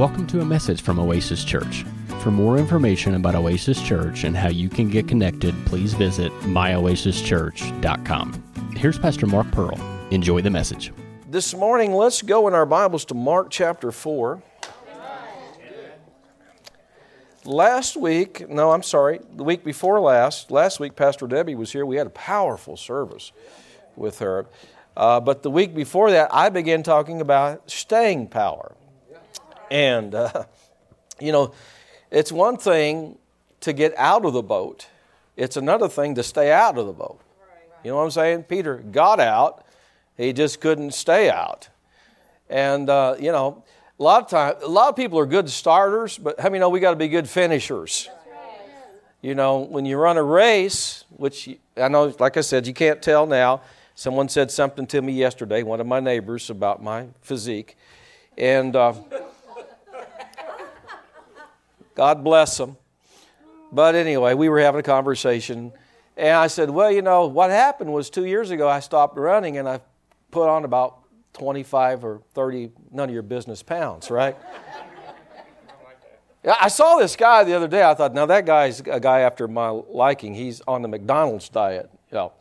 Welcome to a message from Oasis Church. For more information about Oasis Church and how you can get connected, please visit myoasischurch.com. Here's Pastor Mark Pearl. Enjoy the message. This morning, let's go in our Bibles to Mark chapter 4. Last week, no, I'm sorry, the week before last, last week, Pastor Debbie was here. We had a powerful service with her. Uh, but the week before that, I began talking about staying power. And, uh, you know, it's one thing to get out of the boat, it's another thing to stay out of the boat. You know what I'm saying? Peter got out, he just couldn't stay out. And, uh, you know, a lot of time, a lot of people are good starters, but how many know we got to be good finishers? You know, when you run a race, which I know, like I said, you can't tell now. Someone said something to me yesterday, one of my neighbors, about my physique. And uh, God bless them. But anyway, we were having a conversation. And I said, Well, you know, what happened was two years ago I stopped running and I put on about 25 or 30, none of your business pounds, right? I saw this guy the other day. I thought, now that guy's a guy after my liking. He's on the McDonald's diet, you know,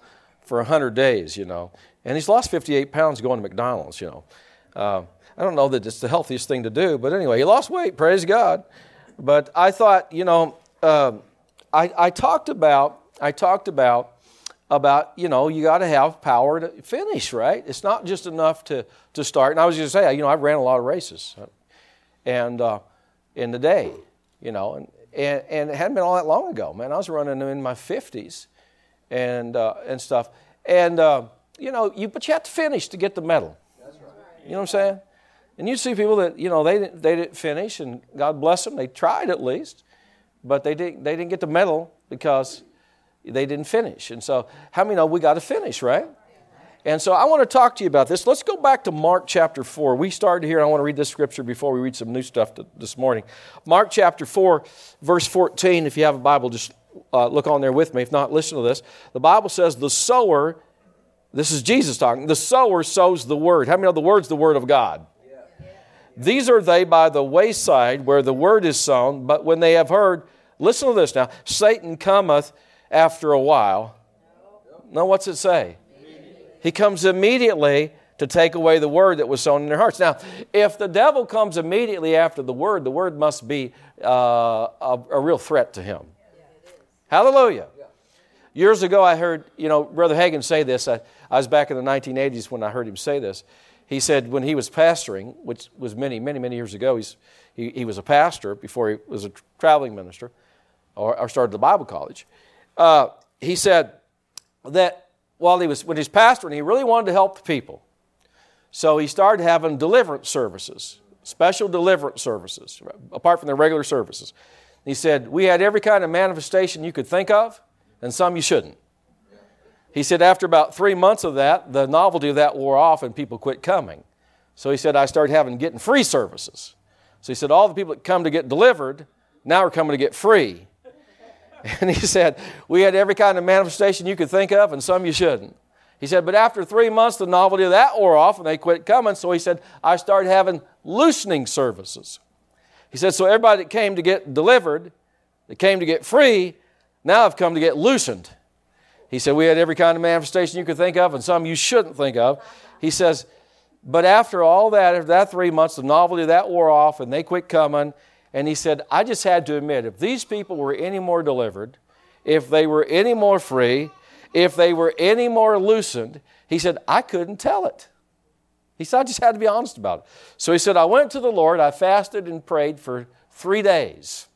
for 100 days, you know. And he's lost 58 pounds going to McDonald's, you know. Uh, I don't know that it's the healthiest thing to do, but anyway, he lost weight, praise God. But I thought, you know, uh, I, I talked about, I talked about, about, you know, you got to have power to finish, right? It's not just enough to, to start. And I was going to say, you know, I've ran a lot of races. And uh, in the day, you know, and, and, and, it hadn't been all that long ago, man. I was running them in my 50s and, uh, and stuff. And, uh, you know, you, but you have to finish to get the medal. Right. You know what I'm saying? And you see people that, you know, they didn't, they didn't finish, and God bless them, they tried at least, but they didn't, they didn't get the medal because they didn't finish. And so, how many know we got to finish, right? And so I want to talk to you about this. Let's go back to Mark chapter 4. We started here, I want to read this scripture before we read some new stuff to, this morning. Mark chapter 4, verse 14. If you have a Bible, just uh, look on there with me. If not, listen to this. The Bible says, The sower, this is Jesus talking, the sower sows the word. How many know the word's the word of God? These are they by the wayside where the word is sown, but when they have heard, listen to this now Satan cometh after a while. No, what's it say? He comes immediately to take away the word that was sown in their hearts. Now, if the devil comes immediately after the word, the word must be uh, a, a, real threat to him. Hallelujah. Years ago, I heard, you know, Brother Hagin say this. I, I was back in the 1980s when I heard him say this. He said when he was pastoring, which was many, many, many years ago, he's, he, he was a pastor before he was a traveling minister or, or started the Bible college. Uh, he said that while he was, when he was pastoring, he really wanted to help the people. So he started having deliverance services, special deliverance services, apart from the regular services. He said, We had every kind of manifestation you could think of, and some you shouldn't. He said after about three months of that, the novelty of that wore off and people quit coming. So he said, I started having getting free services. So he said, all the people that come to get delivered now are coming to get free. And he said, we had every kind of manifestation you could think of and some you shouldn't. He said, but after three months, the novelty of that wore off and they quit coming. So he said, I started having loosening services. He said, so everybody that came to get delivered, that came to get free, now have come to get loosened. He said, We had every kind of manifestation you could think of and some you shouldn't think of. He says, But after all that, after that three months, the novelty of that wore off and they quit coming. And he said, I just had to admit, if these people were any more delivered, if they were any more free, if they were any more loosened, he said, I couldn't tell it. He said, I just had to be honest about it. So he said, I went to the Lord, I fasted and prayed for three days.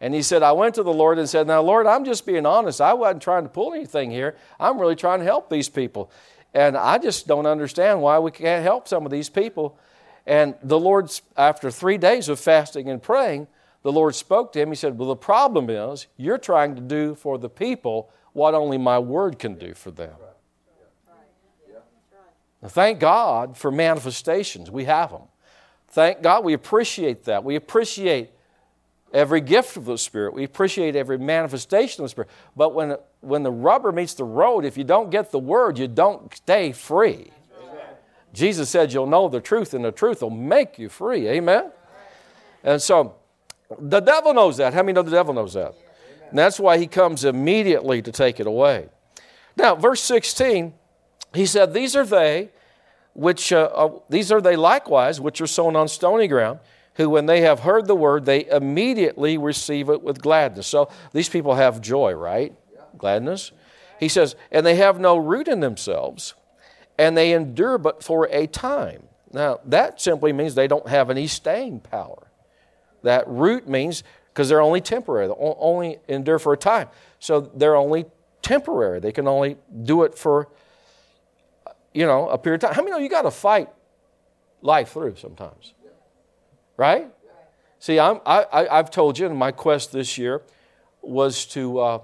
And he said, I went to the Lord and said, Now, Lord, I'm just being honest. I wasn't trying to pull anything here. I'm really trying to help these people. And I just don't understand why we can't help some of these people. And the Lord, after three days of fasting and praying, the Lord spoke to him. He said, Well, the problem is you're trying to do for the people what only my word can do for them. Now, thank God for manifestations. We have them. Thank God we appreciate that. We appreciate every gift of the Spirit. We appreciate every manifestation of the Spirit. But when, when the rubber meets the road, if you don't get the word, you don't stay free. Amen. Jesus said, You'll know the truth, and the truth will make you free. Amen? And so the devil knows that. How many know the devil knows that? And that's why he comes immediately to take it away. Now, verse 16, he said, These are they which, uh, uh, these are they likewise, which are sown on stony ground, who, when they have heard the word, they immediately receive it with gladness. So these people have joy, right? Gladness. He says, and they have no root in themselves, and they endure but for a time. Now, that simply means they don't have any staying power. That root means because they're only temporary, they only endure for a time. So they're only temporary. They can only do it for, you know, a period of time. How many know you got to fight life through sometimes? Right? See, I'm, I, have told you, my quest this year was to, uh,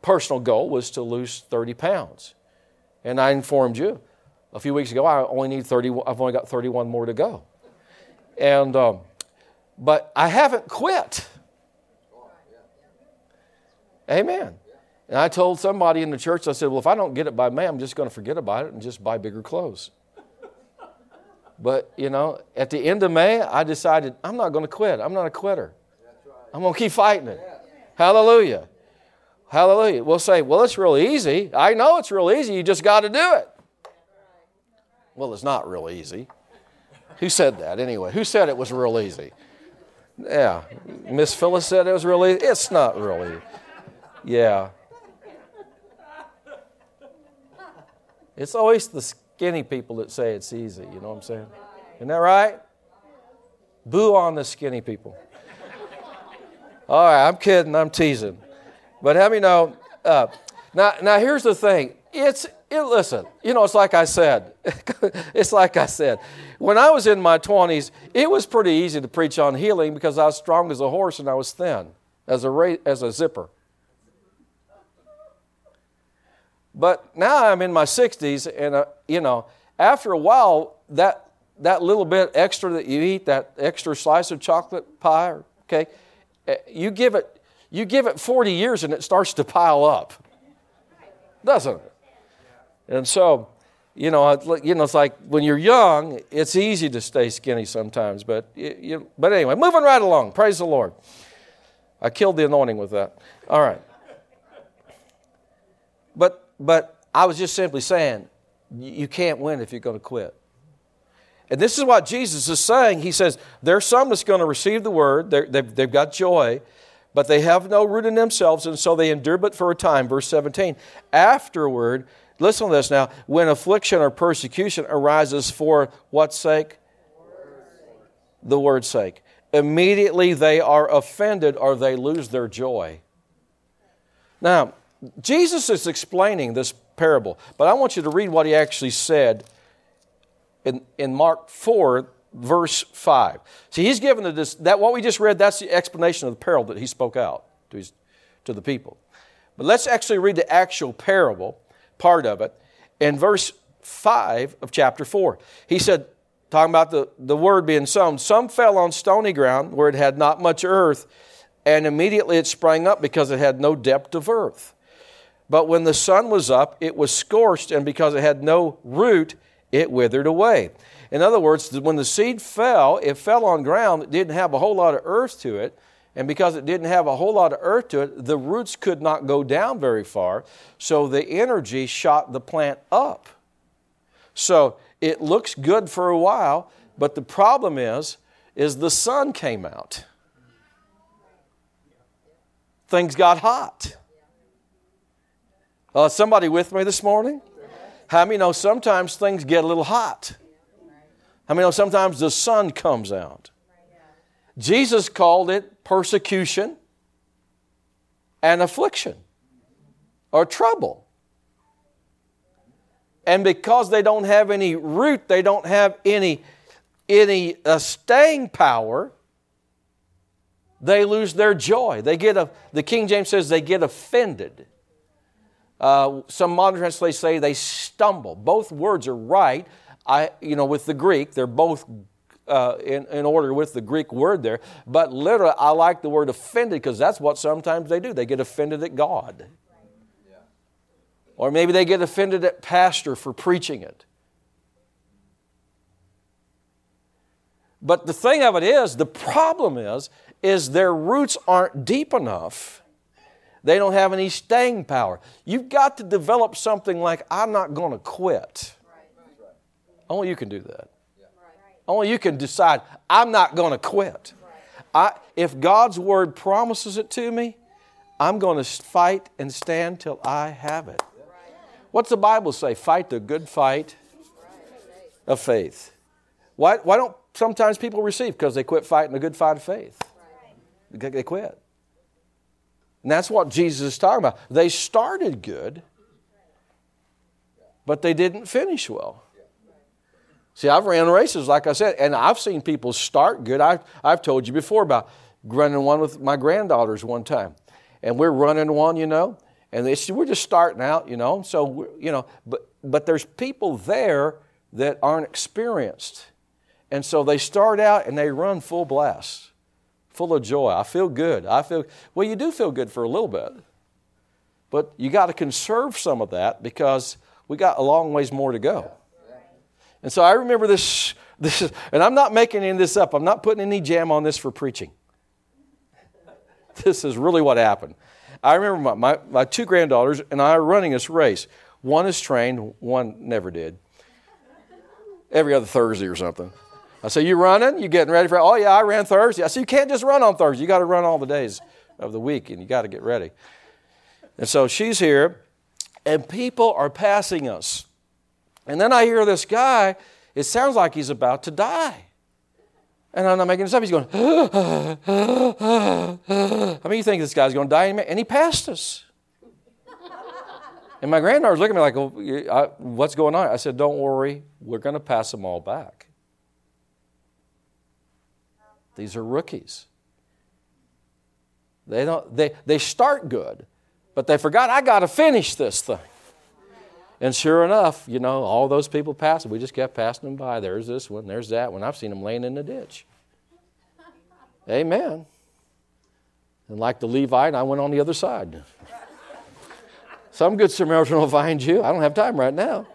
personal goal was to lose 30 pounds. And I informed you a few weeks ago, I only need 30, I've only got 31 more to go. And, um, but I haven't quit. Amen. And I told somebody in the church, I said, well, if I don't get it by May, I'm just going to forget about it and just buy bigger clothes. But, you know, at the end of May, I decided I'm not going to quit. I'm not a quitter. I'm going to keep fighting it. Hallelujah. Hallelujah. We'll say, well, it's real easy. I know it's real easy. You just got to do it. Well, it's not real easy. Who said that anyway? Who said it was real easy? Yeah. Miss Phyllis said it was real easy. It's not really. Yeah. It's always the skinny people that say it's easy. You know what I'm saying? Isn't that right? Boo on the skinny people. All right, I'm kidding. I'm teasing. But have you know? Uh, now, now here's the thing. It's it, listen, you know, it's like I said. it's like I said. When I was in my 20s, it was pretty easy to preach on healing because I was strong as a horse and I was thin as a, as a zipper. But now I'm in my 60s, and, uh, you know, after a while, that, that little bit extra that you eat, that extra slice of chocolate pie, okay, eh, you give it, you give it 40 years and it starts to pile up, doesn't it? And so, you know, you know, it's like when you're young, it's easy to stay skinny sometimes. But, you, but anyway, moving right along. Praise the Lord. I killed the anointing with that. All right. But, but I was just simply saying, you can't win if you're going to quit. And this is what Jesus is saying. He says, There's some that's going to receive the word, they've, they've got joy, but they have no root in themselves, and so they endure but for a time. Verse 17. Afterward, Listen to this now. When affliction or persecution arises for what sake? The word's sake. Immediately they are offended or they lose their joy. Now, Jesus is explaining this parable, but I want you to read what he actually said in, in Mark 4, verse 5. See, he's given the, that what we just read, that's the explanation of the parable that he spoke out to, his, to the people. But let's actually read the actual parable part of it. In verse 5 of chapter 4, he said, talking about the, the word being sown, some fell on stony ground where it had not much earth, and immediately it sprang up because it had no depth of earth. But when the sun was up, it was scorched, and because it had no root, it withered away. In other words, when the seed fell, it fell on ground that didn't have a whole lot of earth to it, and because it didn't have a whole lot of earth to it, the roots could not go down very far. So the energy shot the plant up. So it looks good for a while, but the problem is, is the sun came out. Things got hot. Uh, somebody with me this morning? How many know sometimes things get a little hot? How many know sometimes the sun comes out? Jesus called it persecution and affliction or trouble. And because they don't have any root, they don't have any, any uh, staying power, they lose their joy. They get a, the King James says they get offended. Uh, some modern translations say they stumble. Both words are right. I, you know, with the Greek, they're both uh, in, in order with the Greek word there. But literally, I like the word offended because that's what sometimes they do. They get offended at God. Or maybe they get offended at pastor for preaching it. But the thing of it is, the problem is, is their roots aren't deep enough. They don't have any staying power. You've got to develop something like, I'm not going to quit. Only you can do that. Only you can decide, I'm not going to quit. I, if God's word promises it to me, I'm going to fight and stand till I have it. What's the Bible say? Fight the good fight of faith. Why, why don't sometimes people receive? Because they quit fighting the good fight of faith. They quit. And that's what Jesus is talking about. They started good, but they didn't finish well. See, I've ran races, like I said, and I've seen people start good. I've, I've told you before about running one with my granddaughters one time. And we're running one, you know, and we're just starting out, you know. So, you know, but, but there's people there that aren't experienced. And so they start out and they run full blast, full of joy. I feel good. I feel, well, you do feel good for a little bit. But you got to conserve some of that because we got a long ways more to go. And so I remember this, this and I'm not making any of this up. I'm not putting any jam on this for preaching. This is really what happened. I remember my, my, my two granddaughters and I are running this race. One is trained, one never did. Every other Thursday or something. I say, You running? You getting ready for it? Oh, yeah, I ran Thursday. I said, You can't just run on Thursday. You got to run all the days of the week and you got to get ready. And so she's here, and people are passing us. And then I hear this guy, it sounds like he's about to die. And I'm not making this up. He's going, I mean, you think this guy's going to die? And he passed us. And my granddaughter's looking at me like, oh, well, what's going on? I said, don't worry, we're going to pass them all back. These are rookies. They, don't, they, they start good, but they forgot, I got to finish this thing. And sure enough, you know, all those people passed. We just kept passing them by. There's this one, there's that one. I've seen them laying in the ditch. Amen. And like the Levite, I went on the other side. Some good Samaritan will find you. I don't have time right now.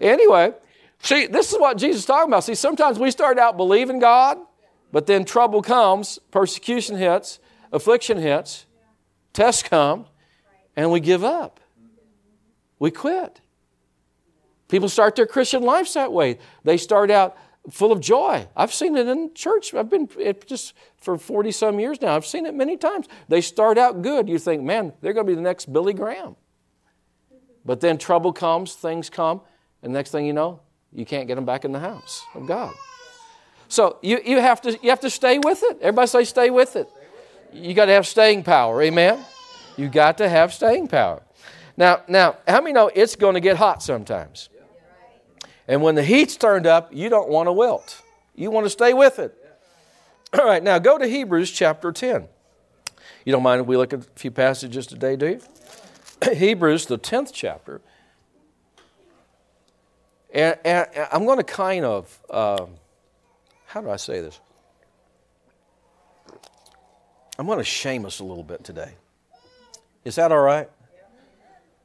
Anyway, see, this is what Jesus is talking about. See, sometimes we start out believing God, but then trouble comes, persecution hits, affliction hits, tests come, and we give up. We quit. People start their Christian lives that way. They start out full of joy. I've seen it in church. I've been it just for 40 some years now. I've seen it many times. They start out good. You think, man, they're going to be the next Billy Graham. But then trouble comes, things come, and next thing you know, you can't get them back in the house of God. So you, you, have, to, you have to stay with it. Everybody say, stay with it. You got to have staying power. Amen? You got to have staying power. Now, now, how many know it's going to get hot sometimes? And when the heat's turned up, you don't want to wilt. You want to stay with it. All right, now go to Hebrews chapter 10. You don't mind if we look at a few passages today, do you? Hebrews, the 10th chapter. And, and, I'm going to kind of, uh, how do I say this? I'm going to shame us a little bit today. Is that all right?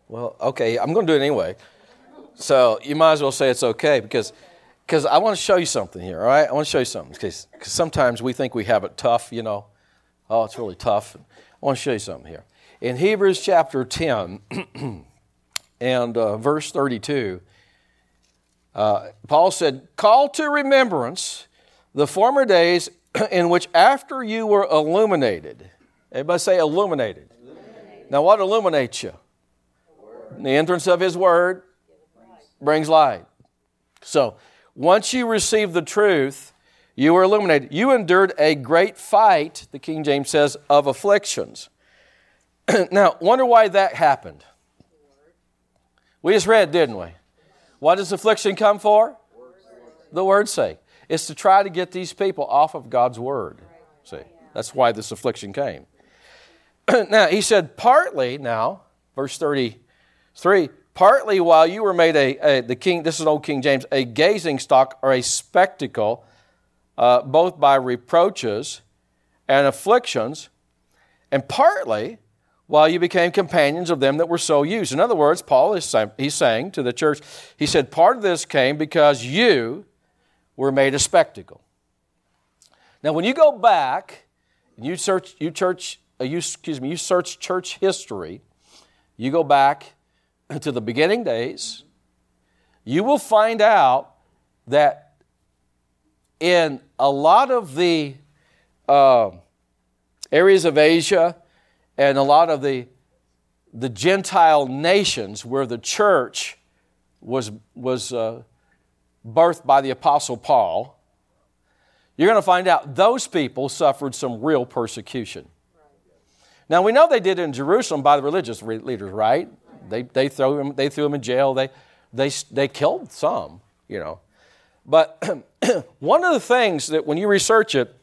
Well, okay, I'm going to do it anyway. So you might as well say it's okay because because I want to show you something here, all right? I want to show you something because sometimes we think we have it tough, you know. Oh, it's really tough. I want to show you something here. In Hebrews chapter 10 and uh, verse 32, uh, Paul said, Call to remembrance the former days in which after you were illuminated. Everybody say illuminated. illuminated. Now, what illuminates you? The entrance of His Word brings light. So, once you receive the truth, you were illuminated. You endured a great fight, the King James says, of afflictions. now, wonder why that happened. We just read, didn't we? What does affliction come for? The word's sake. It's to try to get these people off of God's word. See, that's why this affliction came. now, he said, partly, now, verse 33, partly while you were made a, a, the king this is old king james a gazing stock or a spectacle uh, both by reproaches and afflictions and partly while you became companions of them that were so used in other words paul is he's saying to the church he said part of this came because you were made a spectacle. Now, when you go back you search, you church, uh, you, excuse me, you search church history, you go back to the beginning days, you will find out that in a lot of the uh, areas of Asia and a lot of the, the Gentile nations where the church was, was uh, birthed by the Apostle Paul, you're going to find out those people suffered some real persecution. Now, we know they did in Jerusalem by the religious leaders, right? They, they, threw them, they threw them in jail, they, they, they killed some, you know. But one of the things that when you research it,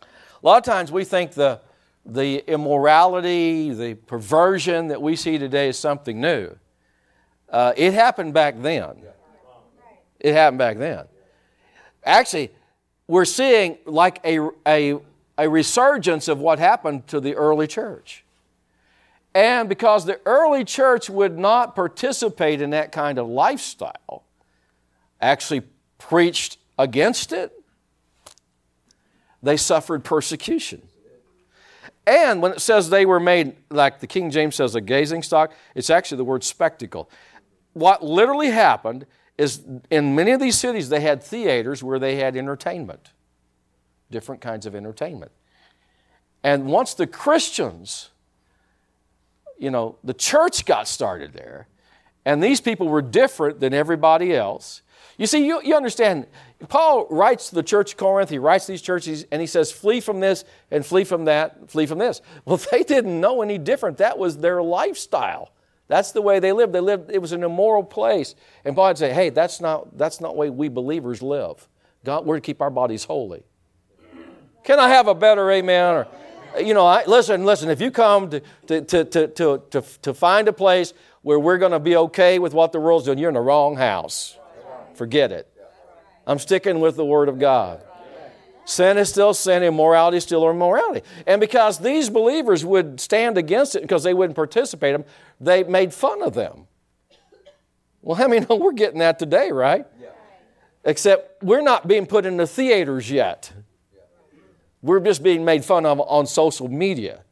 a lot of times we think the, the immorality, the perversion that we see today is something new. Uh, it happened back then. It happened back then. Actually, we're seeing like a, a, a resurgence of what happened to the early church. And because the early church would not participate in that kind of lifestyle, actually preached against it, they suffered persecution. And when it says they were made, like the King James says, a gazing stock, it's actually the word spectacle. What literally happened is in many of these cities, they had theaters where they had entertainment, different kinds of entertainment. And once the Christians, you know, the church got started there, and these people were different than everybody else. You see, you, you understand, Paul writes to the church of Corinth, he writes these churches, and he says, flee from this and flee from that, flee from this. Well, they didn't know any different. That was their lifestyle. That's the way they lived. They lived, it was an immoral place. And Paul would say, hey, that's not, that's not the way we believers live. God, we're to keep our bodies holy. Can I have a better amen? Or, you know, I, listen, listen, if you come to, to, to, to, to, to find a place where we're going to be okay with what the world's doing, you're in the wrong house. Forget it. I'm sticking with the Word of God. Sin is still sin, immorality is still immorality. And because these believers would stand against it because they wouldn't participate in them, they made fun of them. Well, many know we're getting that today, right? Yeah. Except we're not being put in the theaters yet. We're just being made fun of on social media.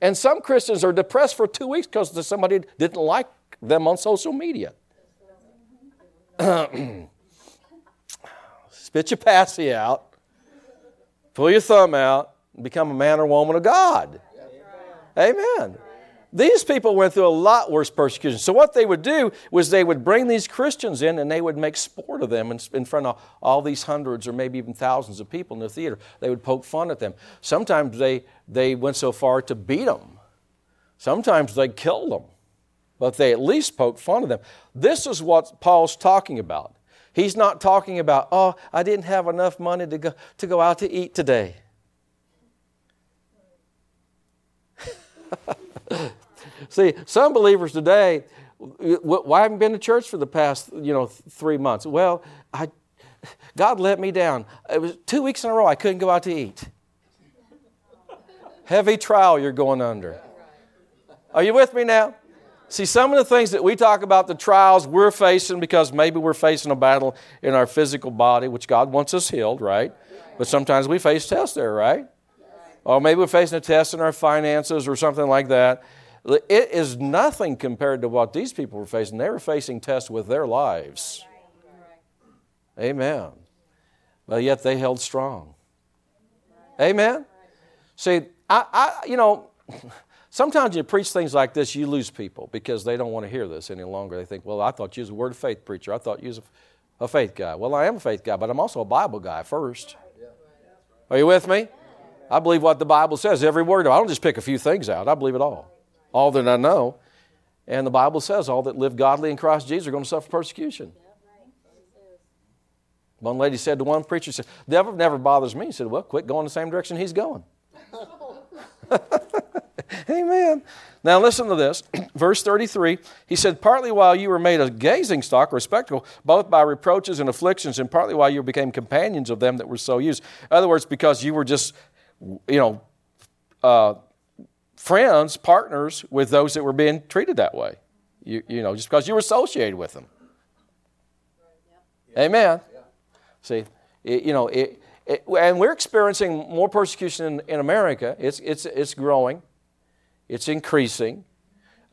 And some Christians are depressed for two weeks because somebody didn't like them on social media. Spit your passy out Pull your thumb out and become a man or woman of God. Amen. These people went through a lot worse persecution. So, what they would do was they would bring these Christians in and they would make sport of them in, front of all these hundreds or maybe even thousands of people in the theater. They would poke fun at them. Sometimes they, they went so far to beat them, sometimes they killed them, but they at least poked fun of them. This is what Paul's talking about. He's not talking about, oh, I didn't have enough money to go, to go out to eat today. See, some believers today, why haven't been to church for the past, you know, three months? Well, I, God let me down. It was two weeks in a row I couldn't go out to eat. Heavy trial you're going under. Are you with me now? See, some of the things that we talk about, the trials we're facing because maybe we're facing a battle in our physical body, which God wants us healed, right? But sometimes we face tests there, right? Or maybe we're facing a test in our finances or something like that. It is nothing compared to what these people were facing. They were facing tests with their lives. Amen. But yet they held strong. Amen. See, I, I you know, Sometimes you preach things like this, you lose people because they don't want to hear this any longer. They think, well, I thought you was a word of faith preacher. I thought you was a, a faith guy. Well, I am a faith guy, but I'm also a Bible guy first. Are you with me? I believe what the Bible says, every word. I don't just pick a few things out. I believe it all, all that I know. And the Bible says all that live godly in Christ Jesus are going to suffer persecution. One lady said to one preacher, said, "The devil never bothers me." He said, "Well, quit going the same direction he's going." Amen. Now listen to this. Verse 33, he said, Partly while you were made a gazing stock or a spectacle, both by reproaches and afflictions, and partly while you became companions of them that were so used. In other words, because you were just, you know, uh, friends, partners with those that were being treated that way. You, you know, just because you were associated with them. Amen. See, it, you know, it, It, and we're experiencing more persecution in, in America. It's, it's, it's growing, it's increasing.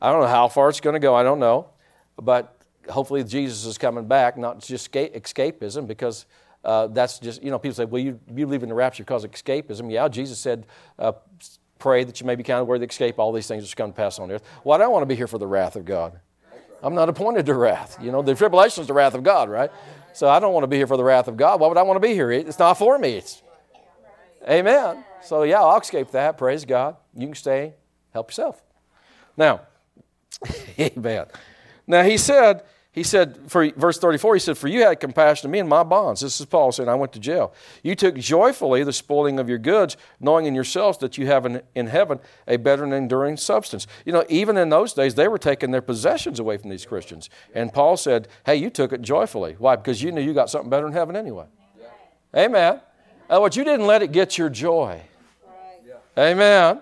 I don't know how far it's going to go, I don't know. But hopefully Jesus is coming back, not just escapism, because uh, that's just, you know, people say, well, you, you believe in the rapture because of escapism. Yeah, Jesus said, uh, pray that you may be counted worthy to escape all these things which come to pass on earth. Well, I don't want to be here for the wrath of God. I'm not appointed to wrath. You know, the tribulation is the wrath of God, right? So I don't want to be here for the wrath of God. Why would I want to be here? It's not for me. It's, amen. So yeah, I'll escape that. Praise God. You can stay. Help yourself. Now, amen. Now he said, he said, for verse 34, he said, For you had compassion on me and my bonds. This is Paul saying, I went to jail. You took joyfully the spoiling of your goods, knowing in yourselves that you have in, in heaven a better and enduring substance. You know, even in those days, they were taking their possessions away from these Christians. And Paul said, Hey, you took it joyfully. Why? Because you knew you got something better in heaven anyway. Yeah. Amen. Uh, what you didn't let it get your joy. Right. Amen.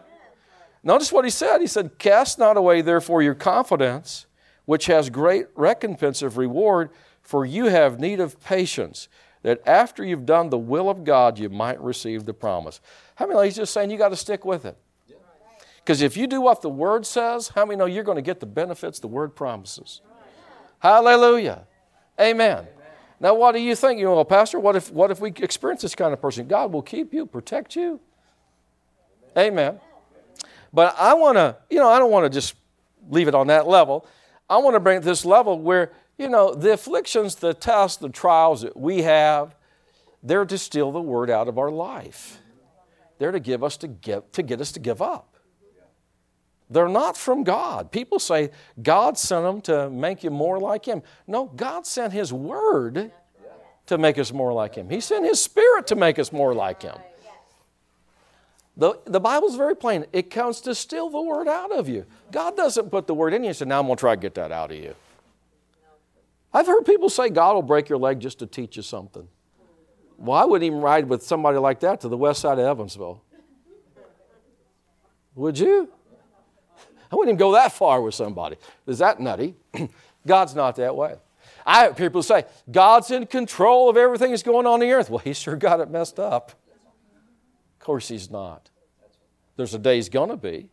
Notice what he said. He said, Cast not away, therefore, your confidence which has great recompense of reward, for you have need of patience, that after you've done the will of God, you might receive the promise. How many know he's just saying you got to stick with it? Because if you do what the Word says, how many know you're going to get the benefits the Word promises? Hallelujah. Amen. Amen. Now, what do you think? You know, well, Pastor, what if, what if we experience this kind of person? God will keep you, protect you. Amen. But I want to, you know, I don't want to just leave it on that level. I want to bring it to this level where, you know, the afflictions, the tests, the trials that we have, they're to steal the word out of our life. They're to give us to get to get us to give up. They're not from God. People say God sent them to make you more like Him. No, God sent His Word to make us more like Him. He sent His Spirit to make us more like Him. The, the Bible's very plain. It comes to steal the word out of you. God doesn't put the word in you and say, now I'm going to try to get that out of you. I've heard people say God will break your leg just to teach you something. Well, I wouldn't even ride with somebody like that to the west side of Evansville. Would you? I wouldn't even go that far with somebody. Is that nutty? God's not that way. I have people say, God's in control of everything that's going on, the earth. Well, he sure got it messed up course, he's not. There's a day he's going to be.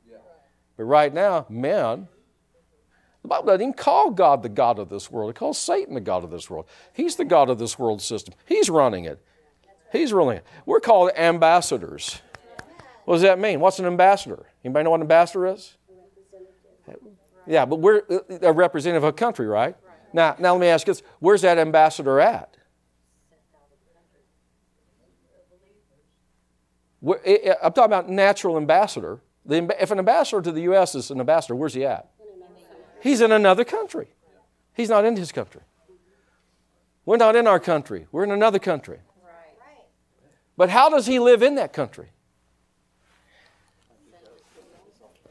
But right now, man, the Bible doesn't even call God the God of this world. It calls Satan the God of this world. He's the God of this world system. He's running it. He's ruling it. We're called ambassadors. What does that mean? What's an ambassador? Anybody know what an ambassador is? Yeah, but we're a representative of a country, right? Now, now let me ask you this: Where's that ambassador at? I'm talking about natural ambassador. If an ambassador to the U.S. is an ambassador, where's he at? He's in another country. He's not in his country. We're not in our country. We're in another country. But how does he live in that country?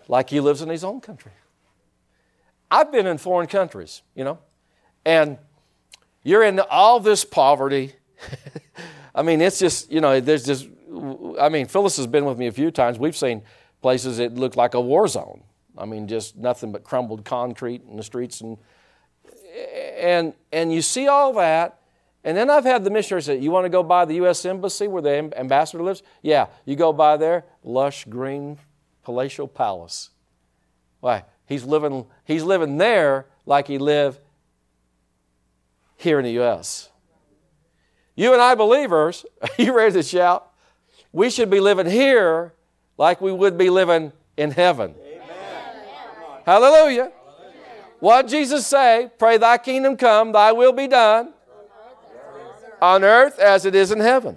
Like he lives in his own country. I've been in foreign countries, you know, and you're in all this poverty. I mean, it's just, you know, there's just I mean, Phyllis has been with me a few times. We've seen places that look like a war zone. I mean, just nothing but crumbled concrete in the streets, and and and you see all that. And then I've had the missionary say, "You want to go by the U.S. embassy where the ambassador lives? Yeah, you go by there, lush green palatial palace. Why? He's living. He's living there like he lived here in the U.S. You and I believers, are you ready to shout? We should be living here like we would be living in heaven. Amen. Hallelujah. What Jesus say? Pray thy kingdom come, thy will be done on earth as it is in heaven.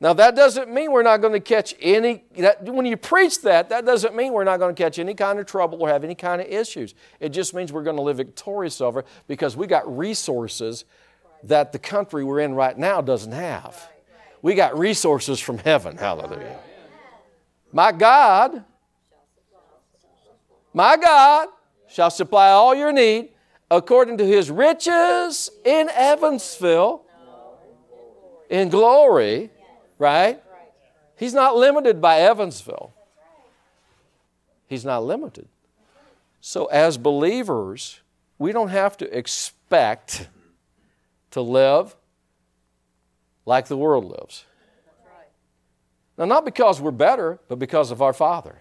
Now that doesn't mean we're not going to catch any that, when you preach that that doesn't mean we're not going to catch any kind of trouble or have any kind of issues. It just means we're going to live victorious over because we got resources that the country we're in right now doesn't have. We got resources from heaven. Hallelujah. My God, my God shall supply all your need according to his riches in Evansville in glory, right? He's not limited by Evansville. He's not limited. So, as believers, we don't have to expect to live like the world lives. Now, not because we're better, but because of our Father.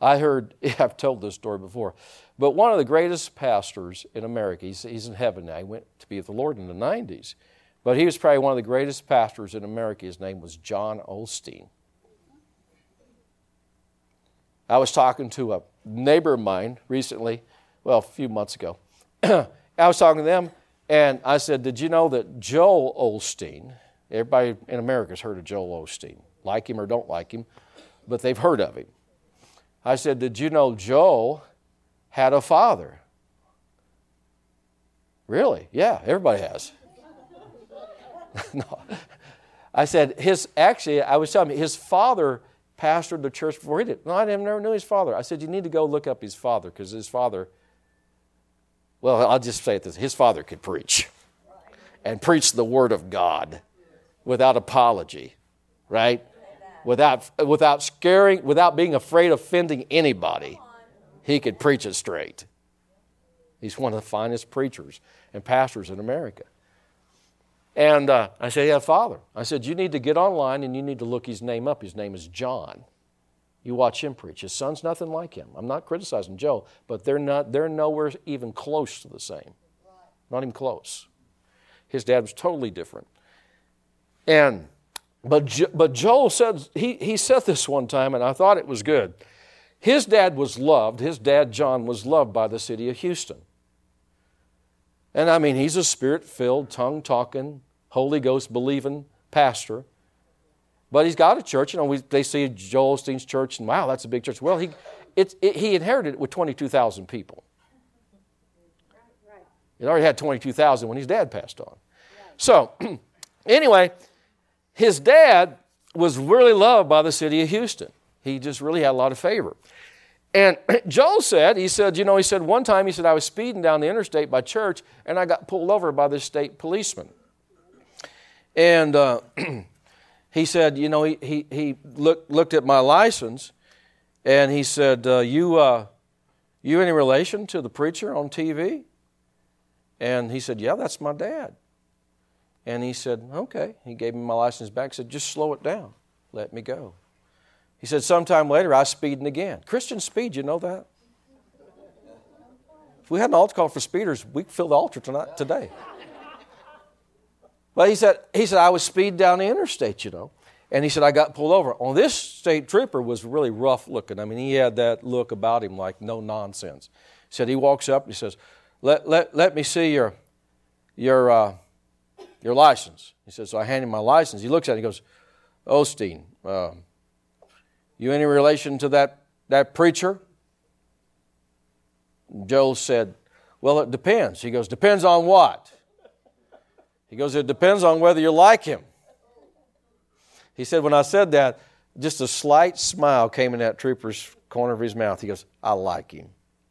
I heard, I've told this story before, but one of the greatest pastors in America, he's, he's in heaven now. He went to be with the Lord in the 90s. But he was probably one of the greatest pastors in America. His name was John Osteen. I was talking to a neighbor of mine recently, well, a few months ago. I was talking to them, and I said, Did you know that Joel Osteen, everybody in America has heard of Joel Osteen, like him or don't like him, but they've heard of him. I said, Did you know Joel had a father? Really? Yeah, everybody has. no. I said, his actually, I was telling him, his father pastored the church before he did. No, I never knew his father. I said, you need to go look up his father because his father, well, I'll just say this his father could preach and preach the word of God without apology, right? Without, without scaring, without being afraid of offending anybody. He could preach it straight. He's one of the finest preachers and pastors in America. And uh, I said, Yeah, Father. I said, You need to get online and you need to look his name up. His name is John. You watch him preach. His son's nothing like him. I'm not criticizing Joe, but they're, not, they're nowhere even close to the same. Not even close. His dad was totally different. And but, but Joel said, he, he said this one time, and I thought it was good. His dad was loved, his dad, John, was loved by the city of Houston. And I mean, he's a spirit filled, tongue talking, Holy Ghost believing pastor. But he's got a church. You know, we, they see Joel Osteen's church, and wow, that's a big church. Well, he, it, he inherited it with 22,000 people. He already had 22,000 when his dad passed on. So, anyway, his dad was really loved by the city of Houston. He just really had a lot of favor. And Joel said, he said, you know, he said one time, he said, I was speeding down the interstate by church and I got pulled over by the state policeman. And uh, he said, you know, he, he, he looked, looked at my license and he said, uh, you, uh, you any relation to the preacher on TV? And he said, yeah, that's my dad. And he said, okay. He gave me my license back. He said, just slow it down. Let me go. He said, sometime later, I was speeding again. Christian speed, you know that? If we had an altar call for speeders, we could fill the altar tonight, today. But he said, he said, I was speeding down the interstate, you know. And he said, I got pulled over. On this state trooper was really rough looking. I mean, he had that look about him like no nonsense. He said, he walks up and he says, let, let, let me see your, your, uh, your license. He says, so I hand him my license. He looks at it, he goes, Osteen, uh, you any relation to that, that preacher? Joel said, Well, it depends. He goes, Depends on what? He goes, It depends on whether you like him. He said, When I said that, just a slight smile came in that trooper's corner of his mouth. He goes, I like him.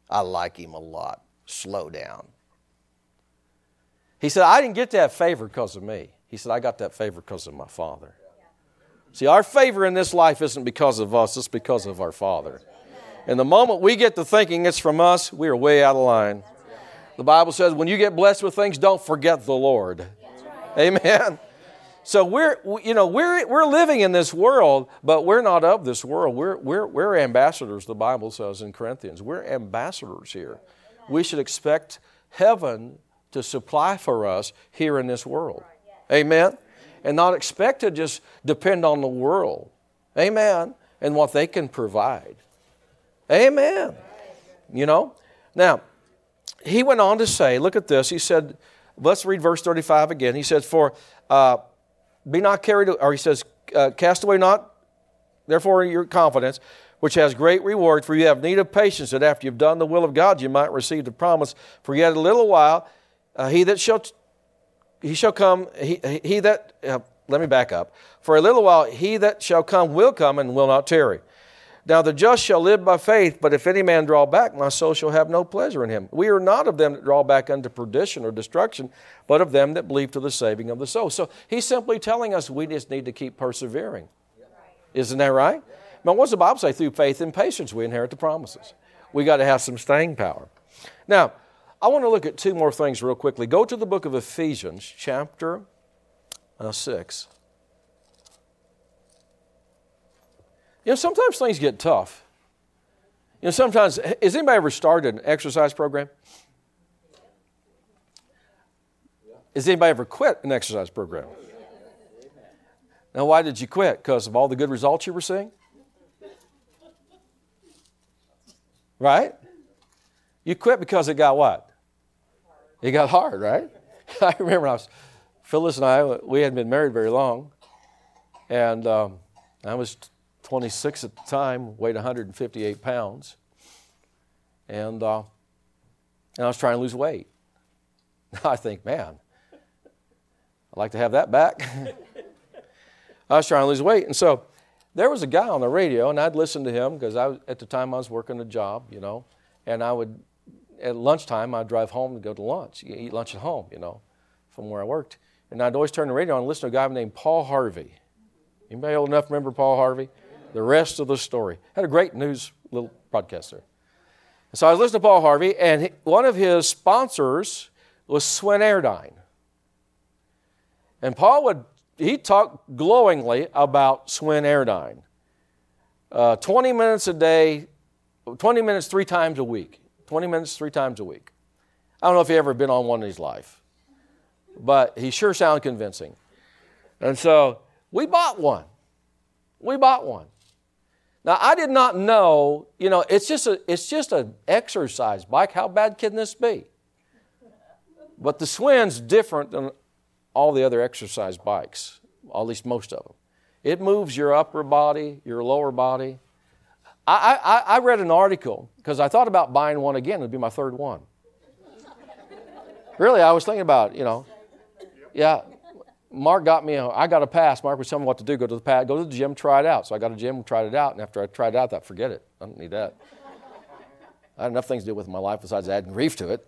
I like him a lot. Slow down. He said, I didn't get that favor because of me. He said, I got that favor because of my father. See, our favor in this life isn't because of us, it's because of our Father. And the moment we get to thinking it's from us, we are way out of line. The Bible says when you get blessed with things, don't forget the Lord. Amen. So we're, you know, we're, we're living in this world, but we're not of this world. We're, we're, we're ambassadors, the Bible says in Corinthians. We're ambassadors here. We should expect heaven to supply for us here in this world. Amen and not expect to just depend on the world. Amen. And what they can provide. Amen. You know? Now, he went on to say, look at this. He said, let's read verse 35 again. He says, For uh, be not carried, or he says, uh, cast away not, therefore, your confidence, which has great reward, for you have need of patience, that after you've done the will of God, you might receive the promise. For yet a little while, uh, he that shall he shall come, he, he that, uh, let me back up. For a little while, he that shall come will come and will not tarry. Now the just shall live by faith, but if any man draw back, my soul shall have no pleasure in him. We are not of them that draw back unto perdition or destruction, but of them that believe to the saving of the soul. So he's simply telling us we just need to keep persevering. Isn't that right? Now, what does the Bible say? Through faith and patience, we inherit the promises. We got to have some staying power. Now, I want to look at two more things real quickly. Go to the book of Ephesians, chapter uh, 6. You know, sometimes things get tough. You know, sometimes, has anybody ever started an exercise program? Has anybody ever quit an exercise program? Now, why did you quit? Because of all the good results you were seeing? Right? You quit because it got what? It got hard, right? I remember I was, Phyllis and I, we hadn't been married very long. And um, I was 26 at the time, weighed 158 pounds. And, uh, and I was trying to lose weight. I think, man, I'd like to have that back. I was trying to lose weight. And so there was a guy on the radio, and I'd listen to him because I, at the time I was working a job, you know, and I would, at lunchtime, I'd drive home to go to lunch, eat lunch at home, you know, from where I worked. And I'd always turn the radio on and listen to a guy named Paul Harvey. Anybody old enough remember Paul Harvey? The rest of the story. Had a great news little broadcast there. So I was listening to Paul Harvey, and one of his sponsors was Schwinn Airdyne. And Paul would he talked glowingly about Schwinn Airdyne. Uh, 20 minutes a day, 20 minutes three times a week. 20 minutes three times a week. I don't know if he ever been on one in his life, but he sure sounded convincing. And so we bought one. We bought one. Now I did not know, you know, it's just a it's just an exercise bike. How bad can this be? But the Schwinn's different than all the other exercise bikes, at least most of them. It moves your upper body, your lower body. I, I, I read an article because I thought about buying one again. It'd be my third one. really, I was thinking about, you know, yeah. Mark got me. A, I got a pass. Mark was telling me what to do. Go to the pad, go to the gym, try it out. So I got a gym, tried it out, and after I tried it out, I thought, forget it. I don't need that. I had enough things to do with my life besides adding grief to it.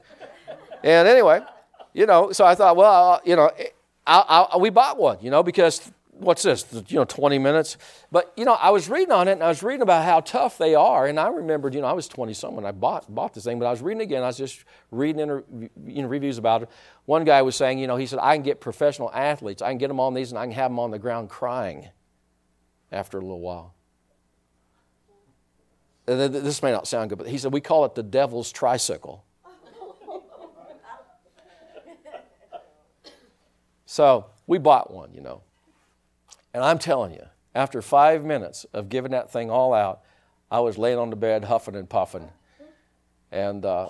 And anyway, you know, so I thought, well, you know, I, I, we bought one, you know, because what's this, you know, 20 minutes? But, you know, I was reading on it and I was reading about how tough they are. And I remembered, you know, I was 20 something when I bought, bought this thing, but I was reading again. I was just reading reviews about it. One guy was saying, you know, he said, I can get professional athletes, I can get them on these and I can have them on the ground crying after a little while. This may not sound good, but he said, we call it the devil's tricycle. So we bought one, you know. And I'm telling you, after five minutes of giving that thing all out, I was laying on the bed huffing and puffing. And uh,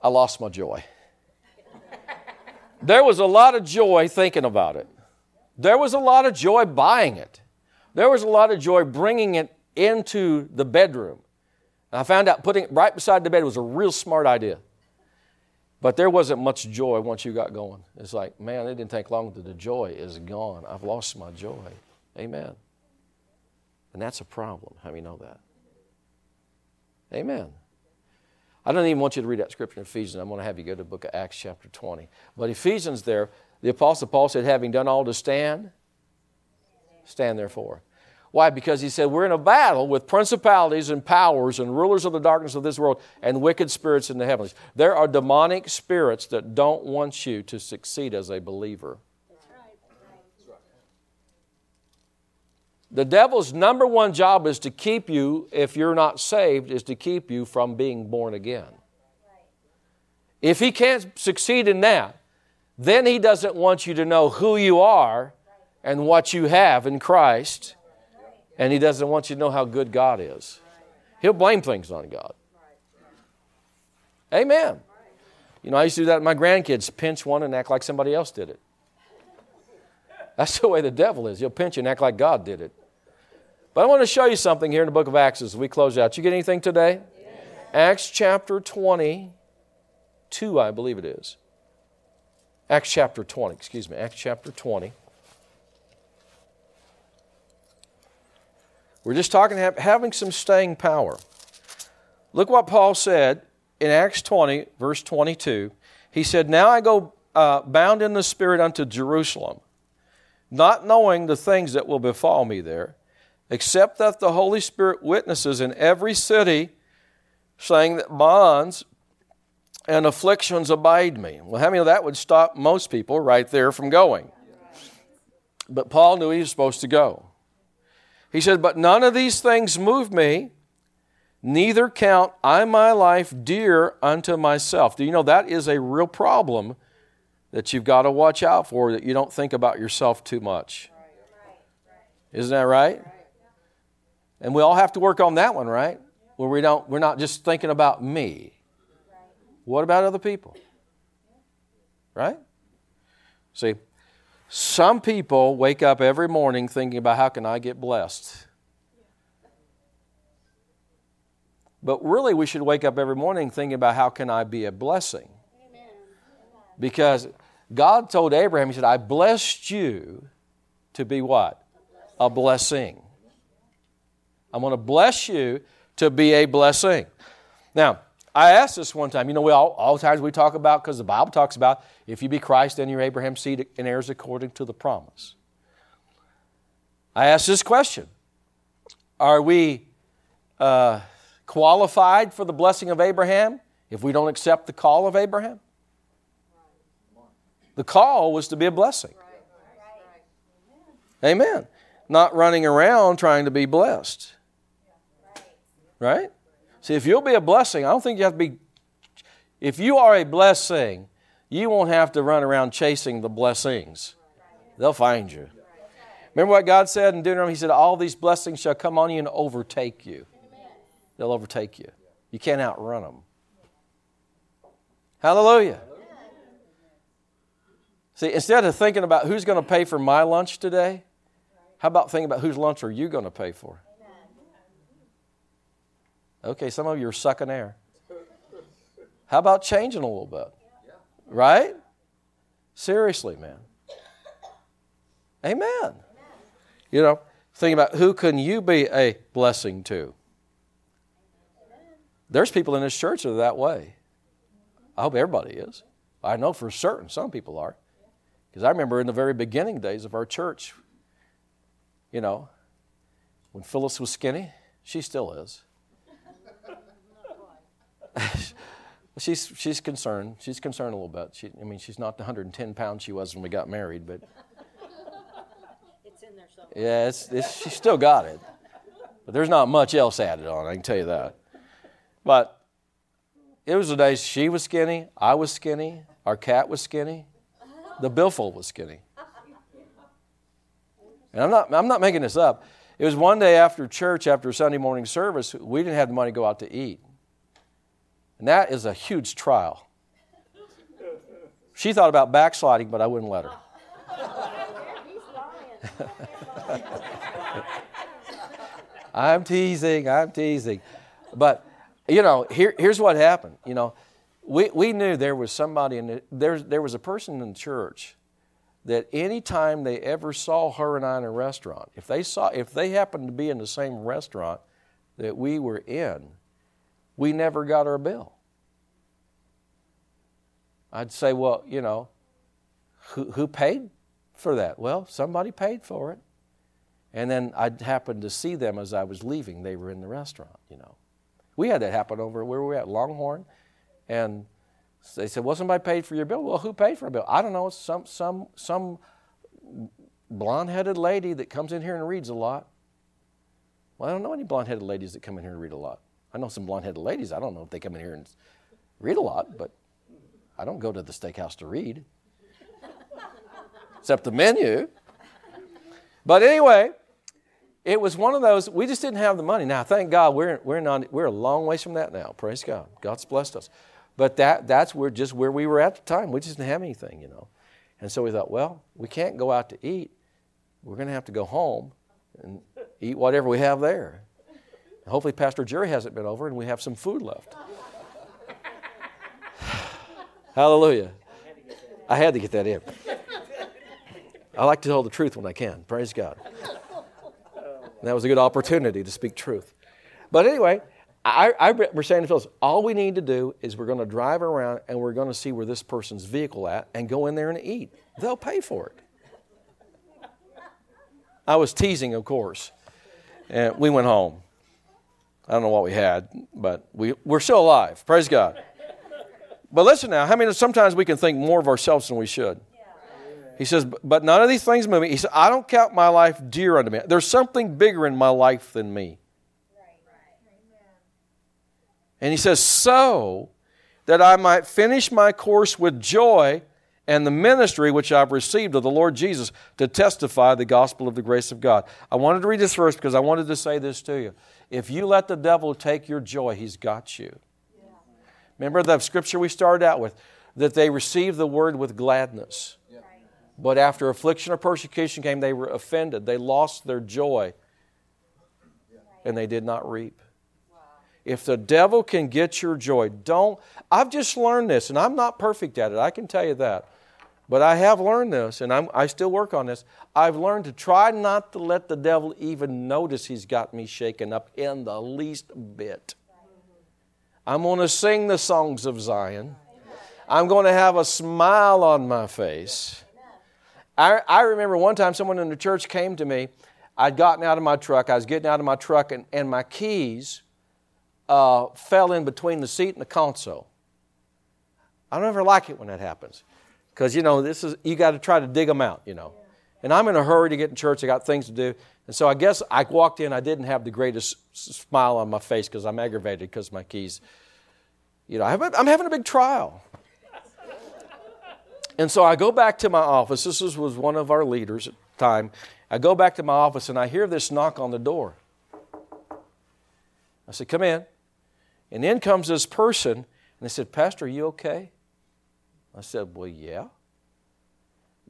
I lost my joy. there was a lot of joy thinking about it. There was a lot of joy buying it. There was a lot of joy bringing it into the bedroom. And I found out putting it right beside the bed was a real smart idea. But there wasn't much joy once you got going. It's like, man, it didn't take long that the joy is gone. I've lost my joy. Amen. And that's a problem. How many know that? Amen. I don't even want you to read that scripture in Ephesians. I'm going to have you go to the book of Acts, chapter 20. But Ephesians, there, the Apostle Paul said, having done all to stand, stand therefore. Why? Because he said, We're in a battle with principalities and powers and rulers of the darkness of this world and wicked spirits in the heavens. There are demonic spirits that don't want you to succeed as a believer. The devil's number one job is to keep you, if you're not saved, is to keep you from being born again. If he can't succeed in that, then he doesn't want you to know who you are and what you have in Christ and he doesn't want you to know how good God is. He'll blame things on God. Amen. You know, I used to do that with my grandkids pinch one and act like somebody else did it. That's the way the devil is. He'll pinch you and act like God did it. But I want to show you something here in the book of Acts as we close out. You get anything today? Yes. Acts chapter 22, I believe it is. Acts chapter 20, excuse me, Acts chapter 20. We're just talking having some staying power. Look what Paul said in Acts 20, verse 22. He said, Now I go uh, bound in the Spirit unto Jerusalem, not knowing the things that will befall me there, except that the Holy Spirit witnesses in every city, saying that bonds and afflictions abide me. Well, how many of that would stop most people right there from going? But Paul knew he was supposed to go. He said, But none of these things move me, neither count I my life dear unto myself. Do you know that is a real problem that you've got to watch out for, that you don't think about yourself too much? Isn't that right? And we all have to work on that one, right? Where we don't, we're not just thinking about me. What about other people? Right? See, some people wake up every morning thinking about how can I get blessed? But really, we should wake up every morning thinking about how can I be a blessing? Because God told Abraham, He said, I blessed you to be what? A blessing. I'm going to bless you to be a blessing. Now, I asked this one time. You know, we all, all the times we talk about, because the Bible talks about, if you be Christ, then you're Abraham's seed and heirs according to the promise. I asked this question Are we uh, qualified for the blessing of Abraham if we don't accept the call of Abraham? The call was to be a blessing. Amen. Not running around trying to be blessed. Right? See, if you'll be a blessing, I don't think you have to be. If you are a blessing, you won't have to run around chasing the blessings. They'll find you. Remember what God said in Deuteronomy? He said, All these blessings shall come on you and overtake you. They'll overtake you. You can't outrun them. Hallelujah. See, instead of thinking about who's going to pay for my lunch today, how about thinking about whose lunch are you going to pay for? Okay, some of you are sucking air. How about changing a little bit? Right? Seriously, man. Amen. You know, think about who can you be a blessing to? There's people in this church that are that way. I hope everybody is. I know for certain some people are. Because I remember in the very beginning days of our church, you know, when Phyllis was skinny, she still is. she's she's concerned. She's concerned a little bit. She, I mean, she's not the 110 pounds she was when we got married, but it's in there somewhere. Yeah, it's, it's, she's still got it, but there's not much else added on. I can tell you that. But it was the days she was skinny, I was skinny, our cat was skinny, the billfold was skinny. And I'm not I'm not making this up. It was one day after church, after Sunday morning service, we didn't have the money to go out to eat. And that is a huge trial. She thought about backsliding, but I wouldn't let her. I'm teasing, I'm teasing. But, you know, here, here's what happened. You know, we, we knew there was somebody in the, there, there was a person in the church that anytime they ever saw her and I in a restaurant, if they saw if they happened to be in the same restaurant that we were in, we never got our bill. I'd say, well, you know, who, who paid for that? Well, somebody paid for it. And then I'd happen to see them as I was leaving. They were in the restaurant, you know. We had that happen over where we were at Longhorn. And they said, well, somebody paid for your bill. Well, who paid for a bill? I don't know. Some, some, some blonde headed lady that comes in here and reads a lot. Well, I don't know any blonde headed ladies that come in here and read a lot. I know some blonde headed ladies. I don't know if they come in here and read a lot, but I don't go to the steakhouse to read, except the menu. But anyway, it was one of those, we just didn't have the money. Now, thank God, we're, we're, not, we're a long ways from that now. Praise God. God's blessed us. But that, that's where, just where we were at the time. We just didn't have anything, you know. And so we thought, well, we can't go out to eat. We're going to have to go home and eat whatever we have there. Hopefully, Pastor Jerry hasn't been over and we have some food left. Hallelujah. I had to get that in. I like to tell the truth when I can. Praise God. And that was a good opportunity to speak truth. But anyway, I, I we're saying to Phyllis, all we need to do is we're going to drive around and we're going to see where this person's vehicle at and go in there and eat. They'll pay for it. I was teasing, of course. And we went home. I don't know what we had, but we, we're still alive. Praise God. But listen now, how I many sometimes we can think more of ourselves than we should? He says, but none of these things move me. He said, I don't count my life dear unto me. There's something bigger in my life than me. And he says, so that I might finish my course with joy and the ministry which I've received of the Lord Jesus to testify the gospel of the grace of God. I wanted to read this verse because I wanted to say this to you. If you let the devil take your joy, he's got you. Remember the scripture we started out with that they received the word with gladness. But after affliction or persecution came, they were offended. They lost their joy and they did not reap. If the devil can get your joy, don't. I've just learned this, and I'm not perfect at it, I can tell you that. But I have learned this, and I'm, I still work on this. I've learned to try not to let the devil even notice he's got me shaken up in the least bit. I'm going to sing the songs of Zion. I'm going to have a smile on my face. I, I remember one time someone in the church came to me. I'd gotten out of my truck. I was getting out of my truck, and, and my keys uh, fell in between the seat and the console. I don't ever like it when that happens because you know this is you got to try to dig them out, you know. And I'm in a hurry to get in church. I got things to do, and so I guess I walked in. I didn't have the greatest smile on my face because I'm aggravated because my keys. You know, I'm having a big trial. And so I go back to my office. This was one of our leaders at the time. I go back to my office and I hear this knock on the door. I said, Come in. And in comes this person, and they said, Pastor, are you okay? I said, Well, yeah.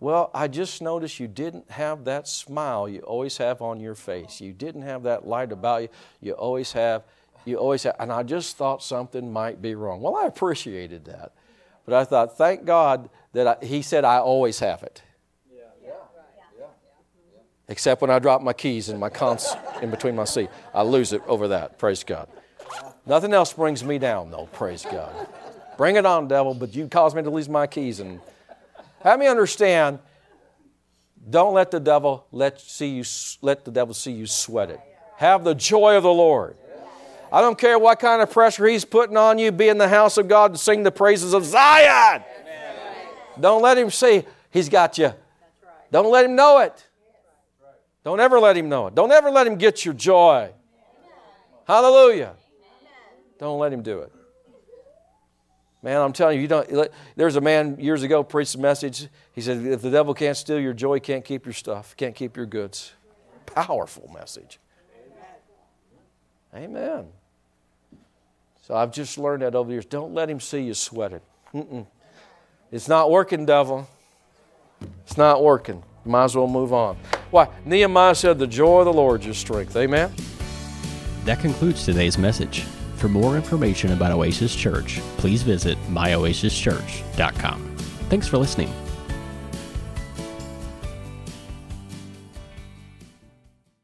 Well, I just noticed you didn't have that smile you always have on your face. You didn't have that light about you. You always have, you always have, and I just thought something might be wrong. Well, I appreciated that. But I thought, thank God that I, he said I always have it. Yeah. Yeah. Yeah. Except when I drop my keys in my cons in between my seat. I lose it over that. Praise God. Nothing else brings me down, though. Praise God. Bring it on, devil, but you caused me to lose my keys. And have me understand, don't let the devil let, see you, let the devil see you sweat it. Have the joy of the Lord. I don't care what kind of pressure he's putting on you, be in the house of God and sing the praises of Zion. Don't let him see he's got you. Don't let him know it. Don't ever let him know it. Don't ever let him get your joy. Hallelujah. Don't let him do it. Man, I'm telling you, you don't. There's a man years ago preached a message. He said, "If the devil can't steal your joy, can't keep your stuff, can't keep your goods." Powerful message. Amen. Amen. So I've just learned that over the years. Don't let him see you sweating. Mm-mm. It's not working, devil. It's not working. Might as well move on. Why? Nehemiah said, "The joy of the Lord is your strength." Amen. That concludes today's message. For more information about Oasis Church, please visit myoasischurch.com. Thanks for listening.